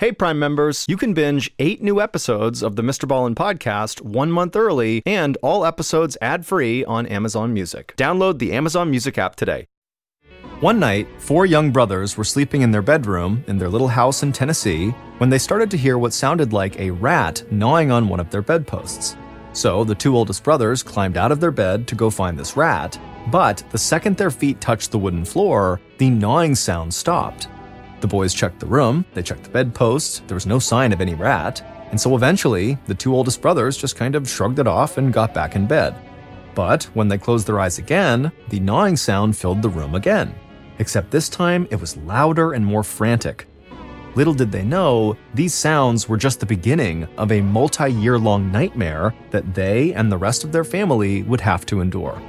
Hey, Prime members, you can binge eight new episodes of the Mr. Ballen podcast one month early and all episodes ad free on Amazon Music. Download the Amazon Music app today. One night, four young brothers were sleeping in their bedroom in their little house in Tennessee when they started to hear what sounded like a rat gnawing on one of their bedposts. So the two oldest brothers climbed out of their bed to go find this rat, but the second their feet touched the wooden floor, the gnawing sound stopped. The boys checked the room, they checked the bedposts, there was no sign of any rat, and so eventually, the two oldest brothers just kind of shrugged it off and got back in bed. But when they closed their eyes again, the gnawing sound filled the room again. Except this time, it was louder and more frantic. Little did they know, these sounds were just the beginning of a multi year long nightmare that they and the rest of their family would have to endure.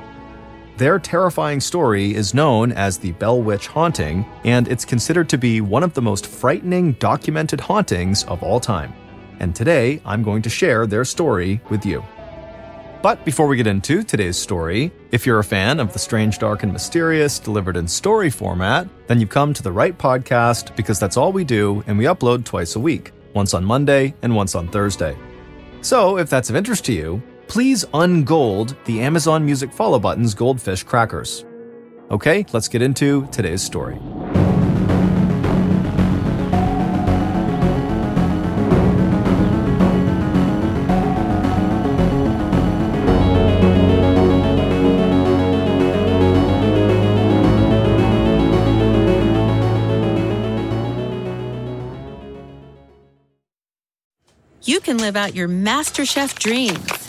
Their terrifying story is known as the Bell Witch Haunting, and it's considered to be one of the most frightening documented hauntings of all time. And today, I'm going to share their story with you. But before we get into today's story, if you're a fan of the strange, dark, and mysterious delivered in story format, then you've come to the right podcast because that's all we do, and we upload twice a week, once on Monday and once on Thursday. So, if that's of interest to you, please ungold the Amazon Music follow button's goldfish crackers. Okay, let's get into today's story. You can live out your MasterChef dreams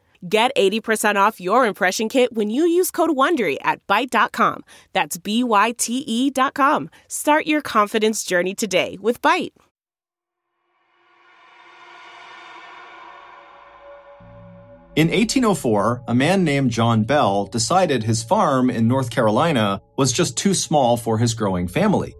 Get 80% off your impression kit when you use code WONDERY at Byte.com. That's B-Y-T-E dot com. Start your confidence journey today with Byte. In 1804, a man named John Bell decided his farm in North Carolina was just too small for his growing family.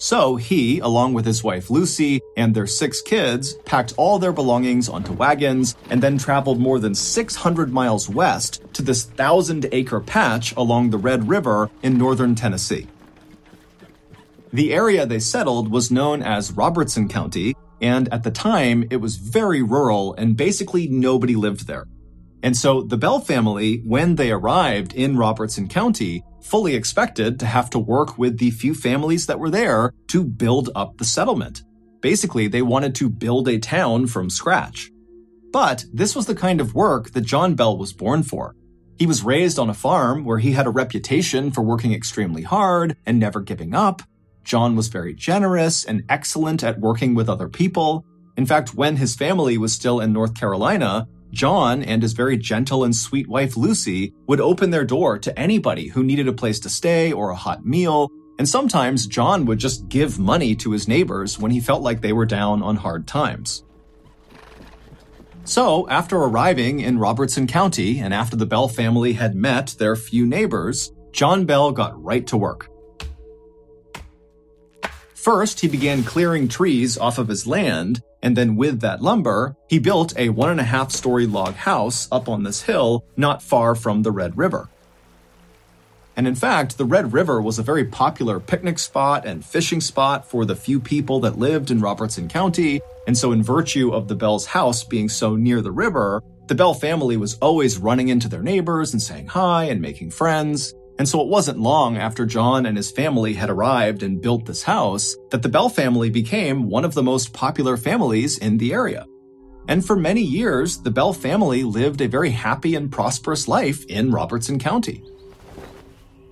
So he, along with his wife Lucy and their six kids, packed all their belongings onto wagons and then traveled more than 600 miles west to this thousand acre patch along the Red River in northern Tennessee. The area they settled was known as Robertson County, and at the time it was very rural and basically nobody lived there. And so the Bell family, when they arrived in Robertson County, fully expected to have to work with the few families that were there to build up the settlement. Basically, they wanted to build a town from scratch. But this was the kind of work that John Bell was born for. He was raised on a farm where he had a reputation for working extremely hard and never giving up. John was very generous and excellent at working with other people. In fact, when his family was still in North Carolina, John and his very gentle and sweet wife Lucy would open their door to anybody who needed a place to stay or a hot meal, and sometimes John would just give money to his neighbors when he felt like they were down on hard times. So, after arriving in Robertson County and after the Bell family had met their few neighbors, John Bell got right to work. First, he began clearing trees off of his land, and then with that lumber, he built a one and a half story log house up on this hill not far from the Red River. And in fact, the Red River was a very popular picnic spot and fishing spot for the few people that lived in Robertson County. And so, in virtue of the Bell's house being so near the river, the Bell family was always running into their neighbors and saying hi and making friends. And so it wasn't long after John and his family had arrived and built this house that the Bell family became one of the most popular families in the area. And for many years, the Bell family lived a very happy and prosperous life in Robertson County.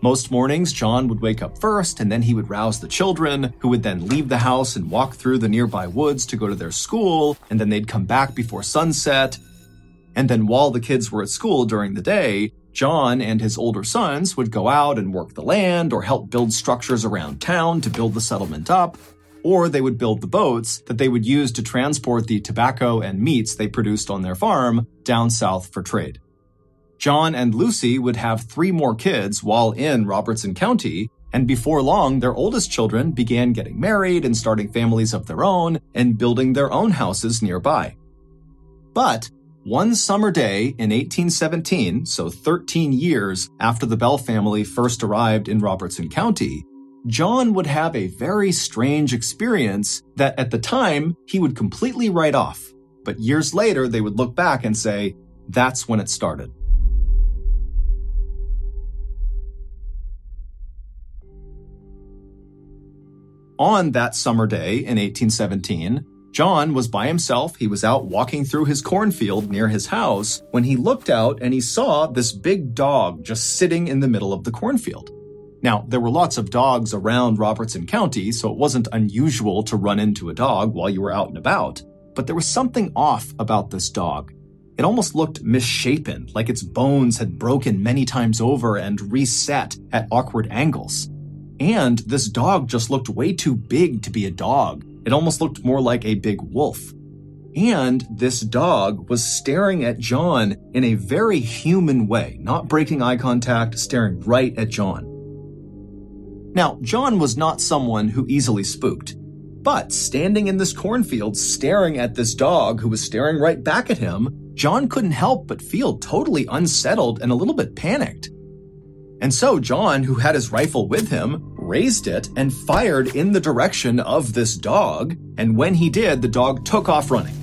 Most mornings, John would wake up first, and then he would rouse the children, who would then leave the house and walk through the nearby woods to go to their school, and then they'd come back before sunset. And then while the kids were at school during the day, John and his older sons would go out and work the land or help build structures around town to build the settlement up, or they would build the boats that they would use to transport the tobacco and meats they produced on their farm down south for trade. John and Lucy would have three more kids while in Robertson County, and before long, their oldest children began getting married and starting families of their own and building their own houses nearby. But one summer day in 1817, so 13 years after the Bell family first arrived in Robertson County, John would have a very strange experience that at the time he would completely write off. But years later, they would look back and say, that's when it started. On that summer day in 1817, John was by himself. He was out walking through his cornfield near his house when he looked out and he saw this big dog just sitting in the middle of the cornfield. Now, there were lots of dogs around Robertson County, so it wasn't unusual to run into a dog while you were out and about. But there was something off about this dog. It almost looked misshapen, like its bones had broken many times over and reset at awkward angles. And this dog just looked way too big to be a dog. It almost looked more like a big wolf. And this dog was staring at John in a very human way, not breaking eye contact, staring right at John. Now, John was not someone who easily spooked, but standing in this cornfield staring at this dog who was staring right back at him, John couldn't help but feel totally unsettled and a little bit panicked. And so John, who had his rifle with him, raised it and fired in the direction of this dog. And when he did, the dog took off running.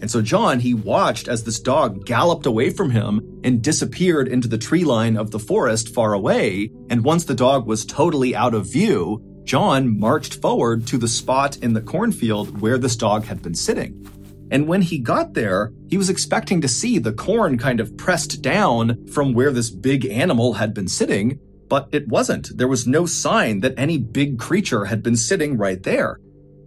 And so John, he watched as this dog galloped away from him and disappeared into the tree line of the forest far away. And once the dog was totally out of view, John marched forward to the spot in the cornfield where this dog had been sitting. And when he got there, he was expecting to see the corn kind of pressed down from where this big animal had been sitting, but it wasn't. There was no sign that any big creature had been sitting right there.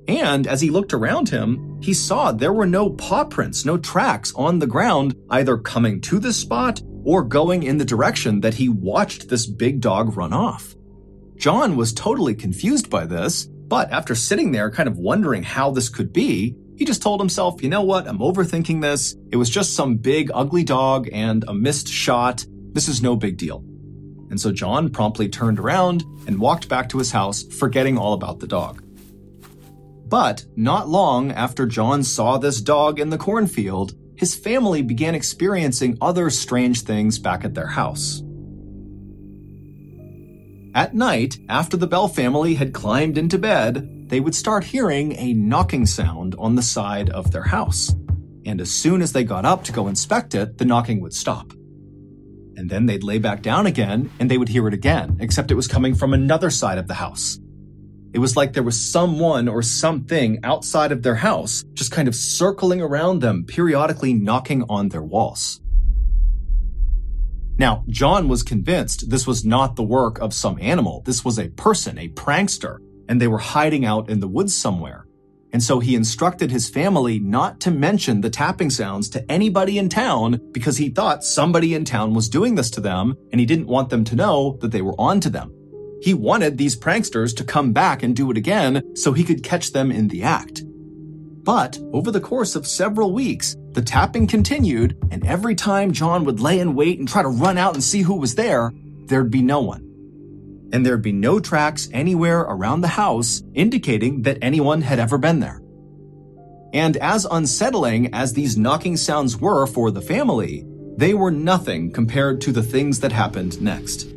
And as he looked around him, he saw there were no paw prints, no tracks on the ground, either coming to this spot or going in the direction that he watched this big dog run off. John was totally confused by this, but after sitting there kind of wondering how this could be, he just told himself, you know what, I'm overthinking this. It was just some big, ugly dog and a missed shot. This is no big deal. And so John promptly turned around and walked back to his house, forgetting all about the dog. But not long after John saw this dog in the cornfield, his family began experiencing other strange things back at their house. At night, after the Bell family had climbed into bed, they would start hearing a knocking sound on the side of their house. And as soon as they got up to go inspect it, the knocking would stop. And then they'd lay back down again and they would hear it again, except it was coming from another side of the house. It was like there was someone or something outside of their house just kind of circling around them, periodically knocking on their walls. Now, John was convinced this was not the work of some animal. This was a person, a prankster, and they were hiding out in the woods somewhere. And so he instructed his family not to mention the tapping sounds to anybody in town because he thought somebody in town was doing this to them and he didn't want them to know that they were on to them. He wanted these pranksters to come back and do it again so he could catch them in the act. But over the course of several weeks, the tapping continued, and every time John would lay in wait and try to run out and see who was there, there'd be no one and there'd be no tracks anywhere around the house indicating that anyone had ever been there. And as unsettling as these knocking sounds were for the family, they were nothing compared to the things that happened next.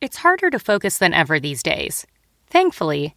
It's harder to focus than ever these days. Thankfully,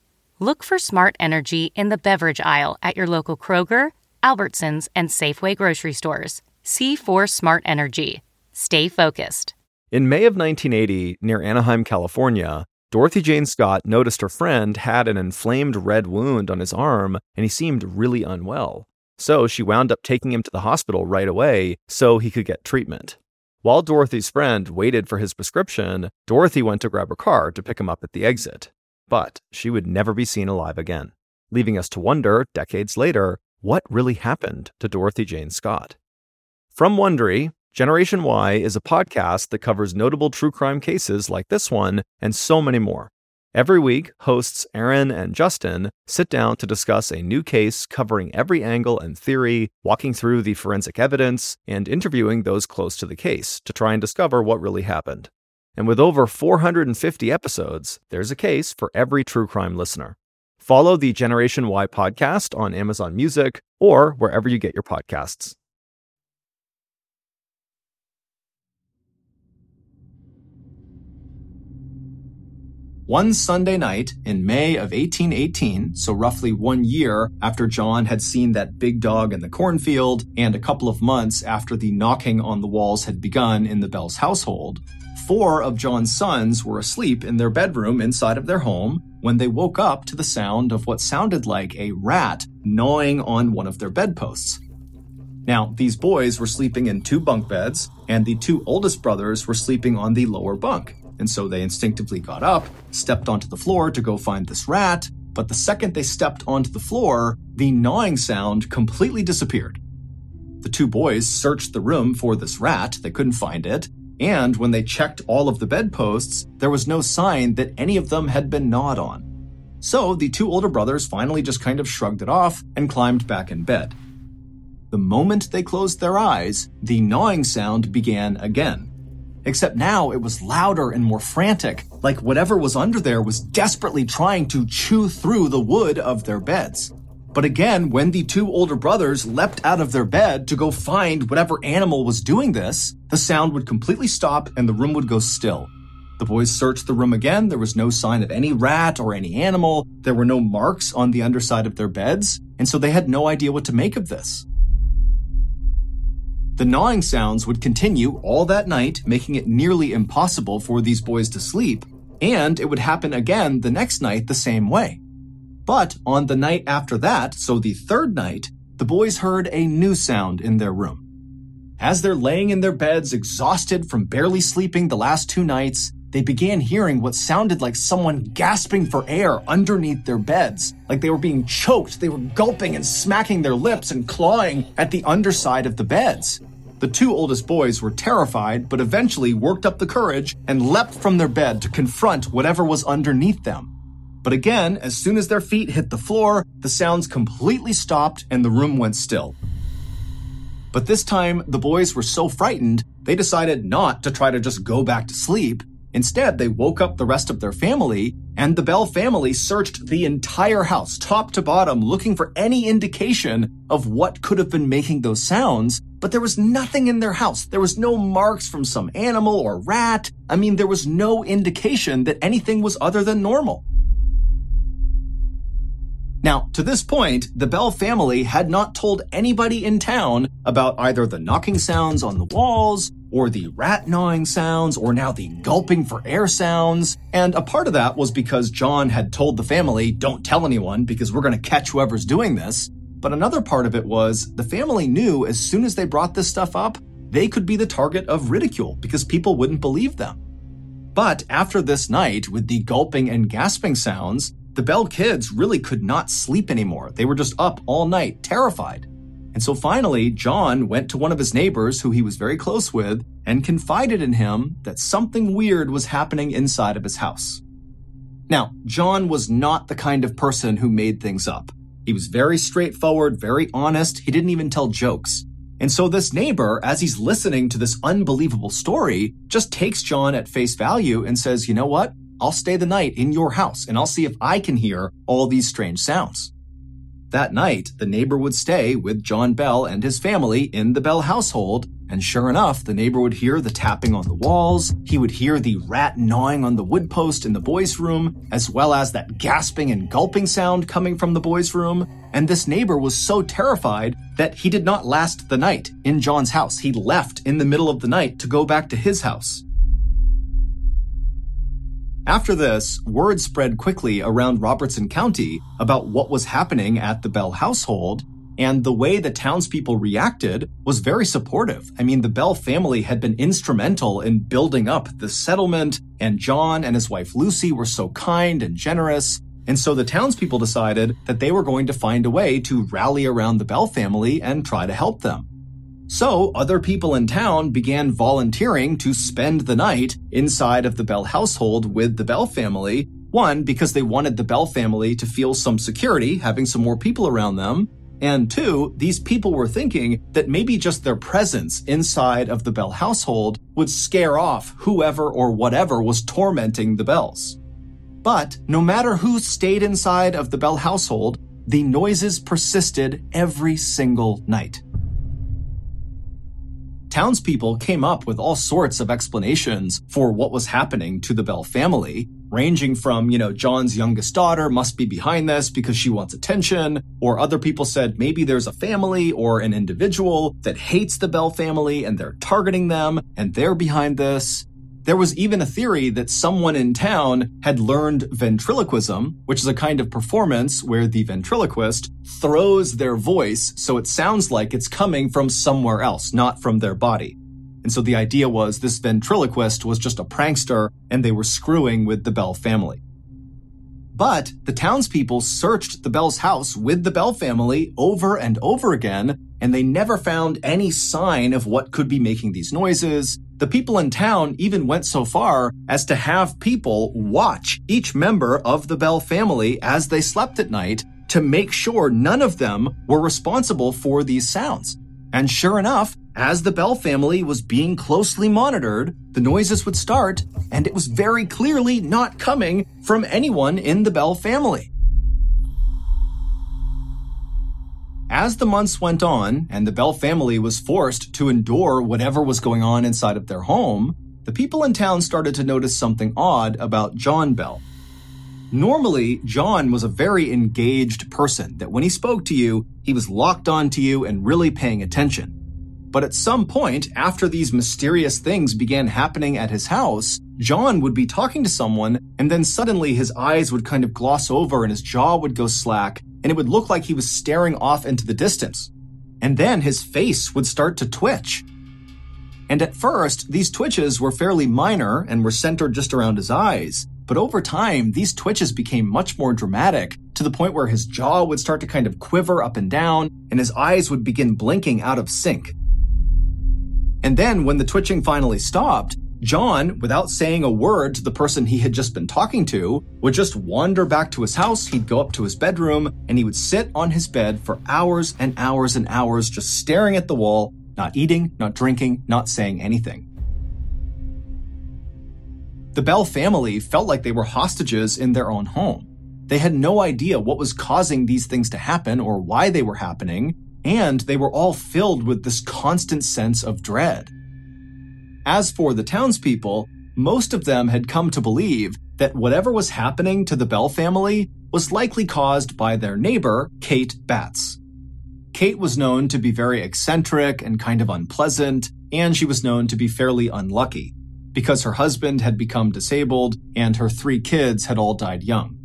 Look for Smart Energy in the beverage aisle at your local Kroger, Albertsons, and Safeway grocery stores. C4 Smart Energy. Stay focused. In May of 1980, near Anaheim, California, Dorothy Jane Scott noticed her friend had an inflamed red wound on his arm and he seemed really unwell. So she wound up taking him to the hospital right away so he could get treatment. While Dorothy's friend waited for his prescription, Dorothy went to grab her car to pick him up at the exit. But she would never be seen alive again, leaving us to wonder, decades later, what really happened to Dorothy Jane Scott. From Wondery, Generation Why is a podcast that covers notable true crime cases like this one and so many more. Every week, hosts Aaron and Justin sit down to discuss a new case covering every angle and theory, walking through the forensic evidence, and interviewing those close to the case to try and discover what really happened. And with over 450 episodes, there's a case for every true crime listener. Follow the Generation Why podcast on Amazon Music or wherever you get your podcasts. One Sunday night in May of 1818, so roughly one year after John had seen that big dog in the cornfield, and a couple of months after the knocking on the walls had begun in the Bell's household, four of John's sons were asleep in their bedroom inside of their home when they woke up to the sound of what sounded like a rat gnawing on one of their bedposts. Now, these boys were sleeping in two bunk beds, and the two oldest brothers were sleeping on the lower bunk. And so they instinctively got up, stepped onto the floor to go find this rat, but the second they stepped onto the floor, the gnawing sound completely disappeared. The two boys searched the room for this rat, they couldn't find it, and when they checked all of the bedposts, there was no sign that any of them had been gnawed on. So the two older brothers finally just kind of shrugged it off and climbed back in bed. The moment they closed their eyes, the gnawing sound began again. Except now it was louder and more frantic, like whatever was under there was desperately trying to chew through the wood of their beds. But again, when the two older brothers leapt out of their bed to go find whatever animal was doing this, the sound would completely stop and the room would go still. The boys searched the room again. There was no sign of any rat or any animal. There were no marks on the underside of their beds. And so they had no idea what to make of this. The gnawing sounds would continue all that night, making it nearly impossible for these boys to sleep, and it would happen again the next night the same way. But on the night after that, so the third night, the boys heard a new sound in their room. As they're laying in their beds, exhausted from barely sleeping the last two nights, they began hearing what sounded like someone gasping for air underneath their beds. Like they were being choked, they were gulping and smacking their lips and clawing at the underside of the beds. The two oldest boys were terrified, but eventually worked up the courage and leapt from their bed to confront whatever was underneath them. But again, as soon as their feet hit the floor, the sounds completely stopped and the room went still. But this time, the boys were so frightened, they decided not to try to just go back to sleep. Instead, they woke up the rest of their family, and the Bell family searched the entire house, top to bottom, looking for any indication of what could have been making those sounds, but there was nothing in their house. There was no marks from some animal or rat. I mean, there was no indication that anything was other than normal. Now, to this point, the Bell family had not told anybody in town about either the knocking sounds on the walls, or the rat gnawing sounds, or now the gulping for air sounds. And a part of that was because John had told the family, don't tell anyone because we're going to catch whoever's doing this. But another part of it was the family knew as soon as they brought this stuff up, they could be the target of ridicule because people wouldn't believe them. But after this night, with the gulping and gasping sounds, the Bell kids really could not sleep anymore. They were just up all night, terrified. And so finally, John went to one of his neighbors who he was very close with and confided in him that something weird was happening inside of his house. Now, John was not the kind of person who made things up. He was very straightforward, very honest. He didn't even tell jokes. And so this neighbor, as he's listening to this unbelievable story, just takes John at face value and says, you know what? I'll stay the night in your house and I'll see if I can hear all these strange sounds. That night, the neighbor would stay with John Bell and his family in the Bell household, and sure enough, the neighbor would hear the tapping on the walls, he would hear the rat gnawing on the wood post in the boys' room, as well as that gasping and gulping sound coming from the boys' room. And this neighbor was so terrified that he did not last the night in John's house. He left in the middle of the night to go back to his house. After this, word spread quickly around Robertson County about what was happening at the Bell household, and the way the townspeople reacted was very supportive. I mean, the Bell family had been instrumental in building up the settlement, and John and his wife Lucy were so kind and generous. And so the townspeople decided that they were going to find a way to rally around the Bell family and try to help them. So other people in town began volunteering to spend the night inside of the Bell household with the Bell family. One, because they wanted the Bell family to feel some security, having some more people around them. And two, these people were thinking that maybe just their presence inside of the Bell household would scare off whoever or whatever was tormenting the Bells. But no matter who stayed inside of the Bell household, the noises persisted every single night. Townspeople came up with all sorts of explanations for what was happening to the Bell family, ranging from, you know, John's youngest daughter must be behind this because she wants attention, or other people said maybe there's a family or an individual that hates the Bell family and they're targeting them and they're behind this. There was even a theory that someone in town had learned ventriloquism, which is a kind of performance where the ventriloquist throws their voice so it sounds like it's coming from somewhere else, not from their body. And so the idea was this ventriloquist was just a prankster and they were screwing with the Bell family. But the townspeople searched the Bell's house with the Bell family over and over again, and they never found any sign of what could be making these noises. The people in town even went so far as to have people watch each member of the Bell family as they slept at night to make sure none of them were responsible for these sounds. And sure enough, as the Bell family was being closely monitored, the noises would start, and it was very clearly not coming from anyone in the Bell family. As the months went on and the Bell family was forced to endure whatever was going on inside of their home, the people in town started to notice something odd about John Bell. Normally, John was a very engaged person, that when he spoke to you, he was locked onto you and really paying attention. But at some point, after these mysterious things began happening at his house, John would be talking to someone, and then suddenly his eyes would kind of gloss over and his jaw would go slack, and it would look like he was staring off into the distance. And then his face would start to twitch. And at first, these twitches were fairly minor and were centered just around his eyes. But over time, these twitches became much more dramatic to the point where his jaw would start to kind of quiver up and down and his eyes would begin blinking out of sync. And then when the twitching finally stopped, John, without saying a word to the person he had just been talking to, would just wander back to his house. He'd go up to his bedroom and he would sit on his bed for hours and hours and hours, just staring at the wall, not eating, not drinking, not saying anything. The Bell family felt like they were hostages in their own home. They had no idea what was causing these things to happen or why they were happening, and they were all filled with this constant sense of dread. As for the townspeople, most of them had come to believe that whatever was happening to the Bell family was likely caused by their neighbor, Kate Batts. Kate was known to be very eccentric and kind of unpleasant, and she was known to be fairly unlucky because her husband had become disabled and her three kids had all died young.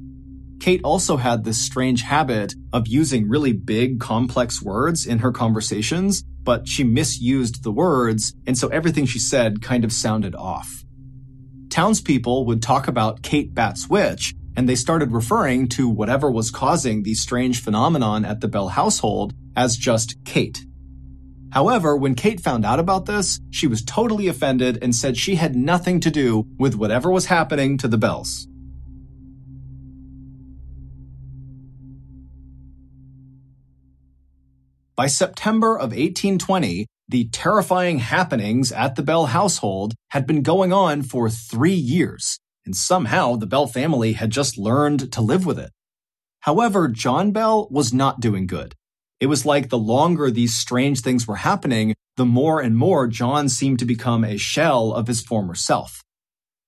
Kate also had this strange habit of using really big, complex words in her conversations but she misused the words, and so everything she said kind of sounded off. Townspeople would talk about Kate Batts Witch, and they started referring to whatever was causing the strange phenomenon at the Bell household as just Kate. However, when Kate found out about this, she was totally offended and said she had nothing to do with whatever was happening to the Bells. By September of 1820, the terrifying happenings at the Bell household had been going on for three years, and somehow the Bell family had just learned to live with it. However, John Bell was not doing good. It was like the longer these strange things were happening, the more and more John seemed to become a shell of his former self.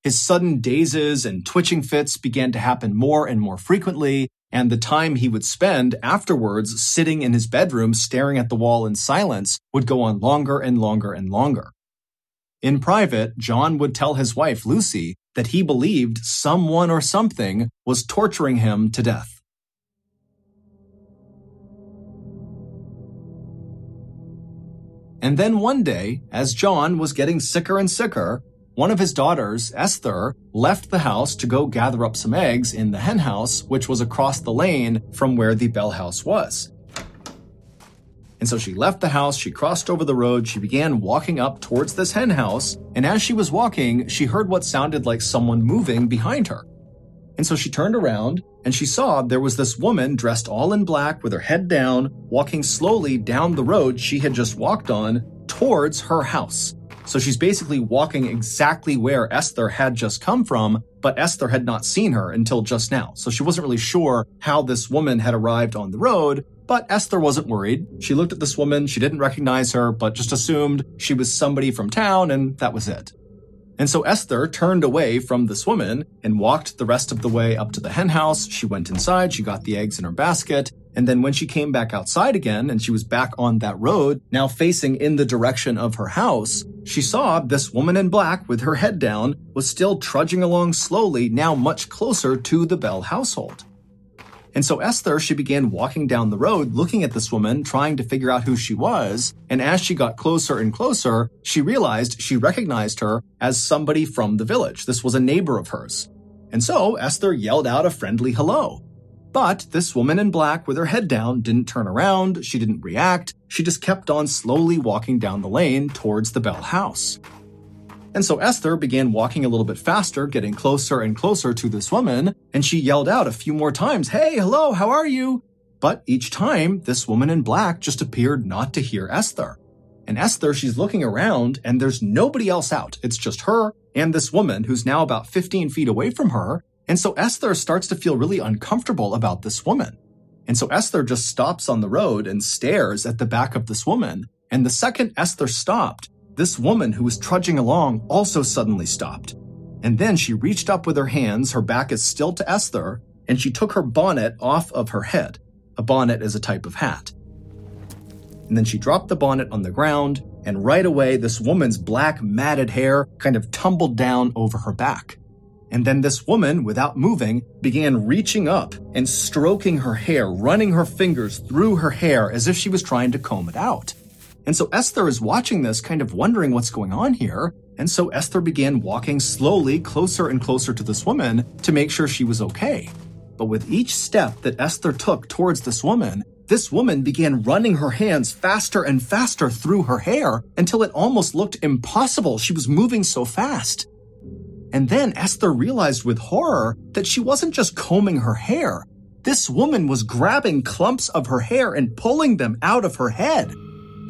His sudden dazes and twitching fits began to happen more and more frequently, and the time he would spend afterwards sitting in his bedroom staring at the wall in silence would go on longer and longer and longer. In private, John would tell his wife, Lucy, that he believed someone or something was torturing him to death. And then one day, as John was getting sicker and sicker, one of his daughters, Esther, left the house to go gather up some eggs in the hen house, which was across the lane from where the Bell house was. And so she left the house, she crossed over the road, she began walking up towards this hen house, and as she was walking, she heard what sounded like someone moving behind her. And so she turned around and she saw there was this woman dressed all in black with her head down, walking slowly down the road she had just walked on towards her house. So she's basically walking exactly where Esther had just come from, but Esther had not seen her until just now. So she wasn't really sure how this woman had arrived on the road, but Esther wasn't worried. She looked at this woman, she didn't recognize her, but just assumed she was somebody from town, and that was it. And so Esther turned away from this woman and walked the rest of the way up to the hen house. She went inside, she got the eggs in her basket, and then when she came back outside again and she was back on that road, now facing in the direction of her house, she saw this woman in black with her head down was still trudging along slowly, now much closer to the Bell household. And so Esther, she began walking down the road, looking at this woman, trying to figure out who she was. And as she got closer and closer, she realized she recognized her as somebody from the village. This was a neighbor of hers. And so Esther yelled out a friendly hello. But this woman in black with her head down didn't turn around, she didn't react, she just kept on slowly walking down the lane towards the Bell house. And so Esther began walking a little bit faster, getting closer and closer to this woman, and she yelled out a few more times, Hey, hello, how are you? But each time, this woman in black just appeared not to hear Esther. And Esther, she's looking around, and there's nobody else out. It's just her and this woman who's now about 15 feet away from her, and so Esther starts to feel really uncomfortable about this woman. And so Esther just stops on the road and stares at the back of this woman. And the second Esther stopped, this woman who was trudging along also suddenly stopped. And then she reached up with her hands, her back is still to Esther, and she took her bonnet off of her head. A bonnet is a type of hat. And then she dropped the bonnet on the ground, and right away, this woman's black matted hair kind of tumbled down over her back. And then this woman, without moving, began reaching up and stroking her hair, running her fingers through her hair as if she was trying to comb it out. And so Esther is watching this, kind of wondering what's going on here. And so Esther began walking slowly closer and closer to this woman to make sure she was okay. But with each step that Esther took towards this woman, this woman began running her hands faster and faster through her hair until it almost looked impossible. She was moving so fast. And then Esther realized with horror that she wasn't just combing her hair. This woman was grabbing clumps of her hair and pulling them out of her head.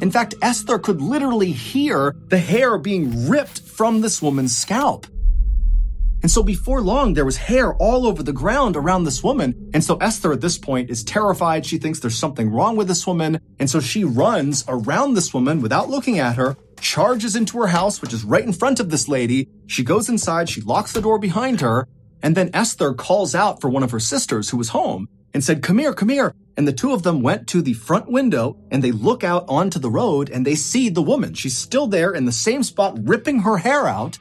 In fact, Esther could literally hear the hair being ripped from this woman's scalp. And so before long, there was hair all over the ground around this woman. And so Esther at this point is terrified. She thinks there's something wrong with this woman. And so she runs around this woman without looking at her, charges into her house, which is right in front of this lady. She goes inside, she locks the door behind her. And then Esther calls out for one of her sisters who was home and said, come here, come here. And the two of them went to the front window and they look out onto the road and they see the woman. She's still there in the same spot, ripping her hair out.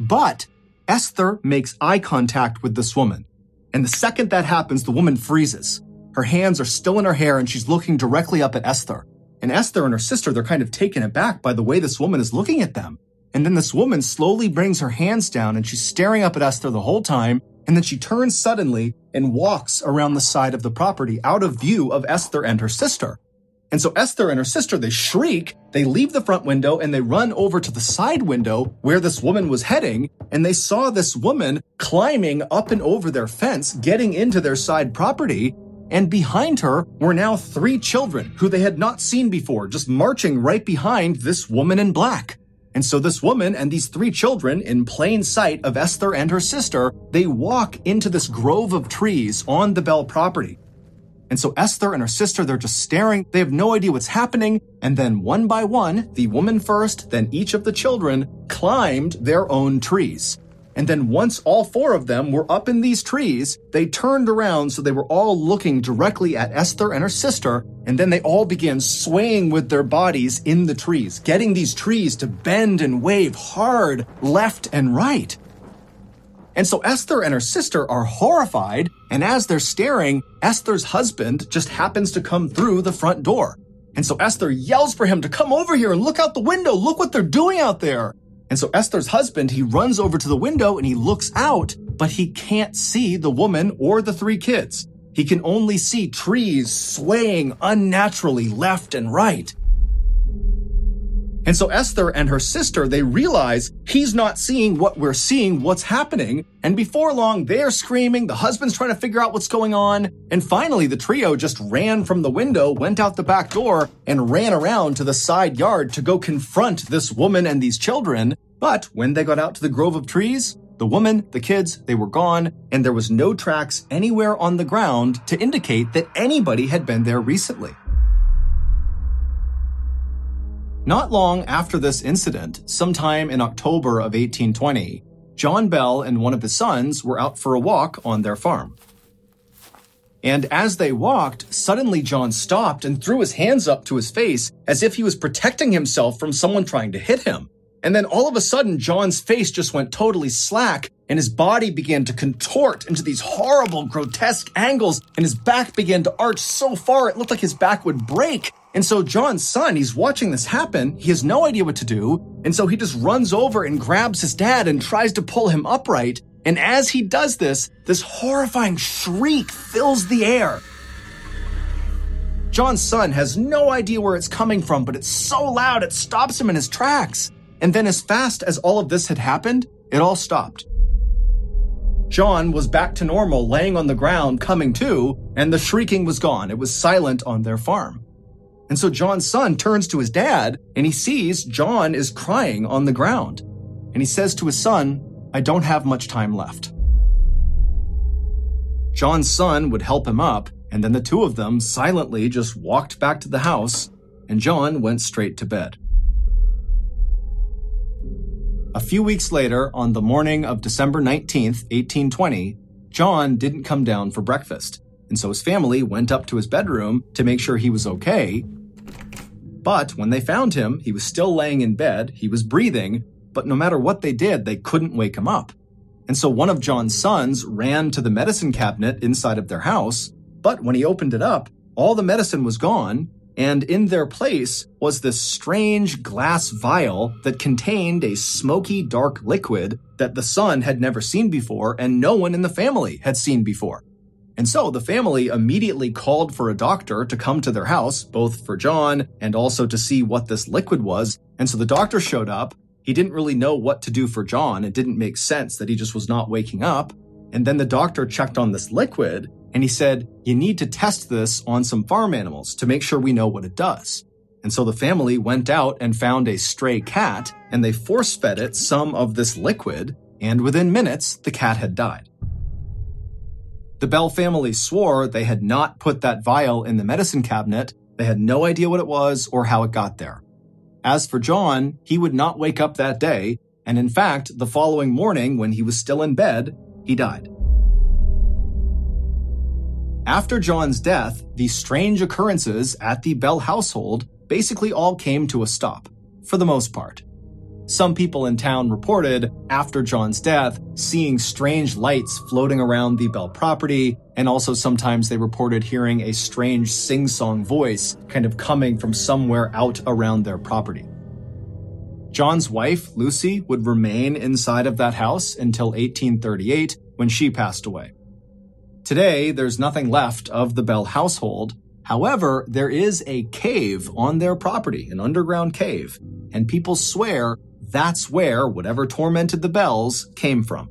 But Esther makes eye contact with this woman. And the second that happens, the woman freezes. Her hands are still in her hair and she's looking directly up at Esther. And Esther and her sister, they're kind of taken aback by the way this woman is looking at them. And then this woman slowly brings her hands down and she's staring up at Esther the whole time. And then she turns suddenly and walks around the side of the property out of view of Esther and her sister. And so Esther and her sister, they shriek, they leave the front window and they run over to the side window where this woman was heading. And they saw this woman climbing up and over their fence, getting into their side property. And behind her were now three children who they had not seen before, just marching right behind this woman in black. And so this woman and these three children, in plain sight of Esther and her sister, they walk into this grove of trees on the Bell property. And so Esther and her sister, they're just staring. They have no idea what's happening. And then one by one, the woman first, then each of the children climbed their own trees. And then once all four of them were up in these trees, they turned around so they were all looking directly at Esther and her sister. And then they all began swaying with their bodies in the trees, getting these trees to bend and wave hard left and right. And so Esther and her sister are horrified. And as they're staring, Esther's husband just happens to come through the front door. And so Esther yells for him to come over here and look out the window. Look what they're doing out there. And so Esther's husband, he runs over to the window and he looks out, but he can't see the woman or the three kids. He can only see trees swaying unnaturally left and right. And so Esther and her sister, they realize he's not seeing what we're seeing, what's happening. And before long, they're screaming. The husband's trying to figure out what's going on. And finally, the trio just ran from the window, went out the back door, and ran around to the side yard to go confront this woman and these children. But when they got out to the grove of trees, the woman, the kids, they were gone, and there was no tracks anywhere on the ground to indicate that anybody had been there recently. Not long after this incident, sometime in October of 1820, John Bell and one of his sons were out for a walk on their farm. And as they walked, suddenly John stopped and threw his hands up to his face as if he was protecting himself from someone trying to hit him. And then all of a sudden, John's face just went totally slack and his body began to contort into these horrible, grotesque angles and his back began to arch so far it looked like his back would break. And so John's son, he's watching this happen. He has no idea what to do. And so he just runs over and grabs his dad and tries to pull him upright. And as he does this, this horrifying shriek fills the air. John's son has no idea where it's coming from, but it's so loud it stops him in his tracks. And then, as fast as all of this had happened, it all stopped. John was back to normal, laying on the ground, coming to, and the shrieking was gone. It was silent on their farm. And so John's son turns to his dad and he sees John is crying on the ground. And he says to his son, I don't have much time left. John's son would help him up, and then the two of them silently just walked back to the house, and John went straight to bed. A few weeks later, on the morning of December 19th, 1820, John didn't come down for breakfast, and so his family went up to his bedroom to make sure he was okay but when they found him, he was still laying in bed, he was breathing, but no matter what they did, they couldn't wake him up. And so one of John's sons ran to the medicine cabinet inside of their house, but when he opened it up, all the medicine was gone, and in their place was this strange glass vial that contained a smoky dark liquid that the son had never seen before and no one in the family had seen before. And so the family immediately called for a doctor to come to their house, both for John and also to see what this liquid was. And so the doctor showed up. He didn't really know what to do for John. It didn't make sense that he just was not waking up. And then the doctor checked on this liquid and he said, You need to test this on some farm animals to make sure we know what it does. And so the family went out and found a stray cat and they force fed it some of this liquid. And within minutes, the cat had died. The Bell family swore they had not put that vial in the medicine cabinet. They had no idea what it was or how it got there. As for John, he would not wake up that day, and in fact, the following morning, when he was still in bed, he died. After John's death, the strange occurrences at the Bell household basically all came to a stop, for the most part. Some people in town reported, after John's death, seeing strange lights floating around the Bell property, and also sometimes they reported hearing a strange sing song voice kind of coming from somewhere out around their property. John's wife, Lucy, would remain inside of that house until 1838 when she passed away. Today, there's nothing left of the Bell household. However, there is a cave on their property, an underground cave, and people swear that's where whatever tormented the Bells came from.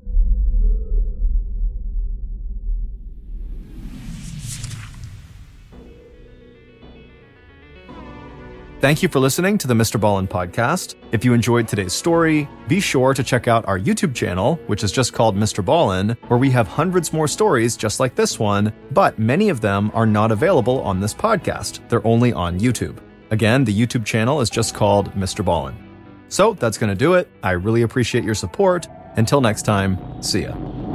Thank you for listening to the Mr. Ballen podcast. If you enjoyed today's story, be sure to check out our YouTube channel, which is just called Mr. Ballen, where we have hundreds more stories just like this one, but many of them are not available on this podcast. They're only on YouTube. Again, the YouTube channel is just called Mr. Ballen. So that's going to do it. I really appreciate your support. Until next time, see ya.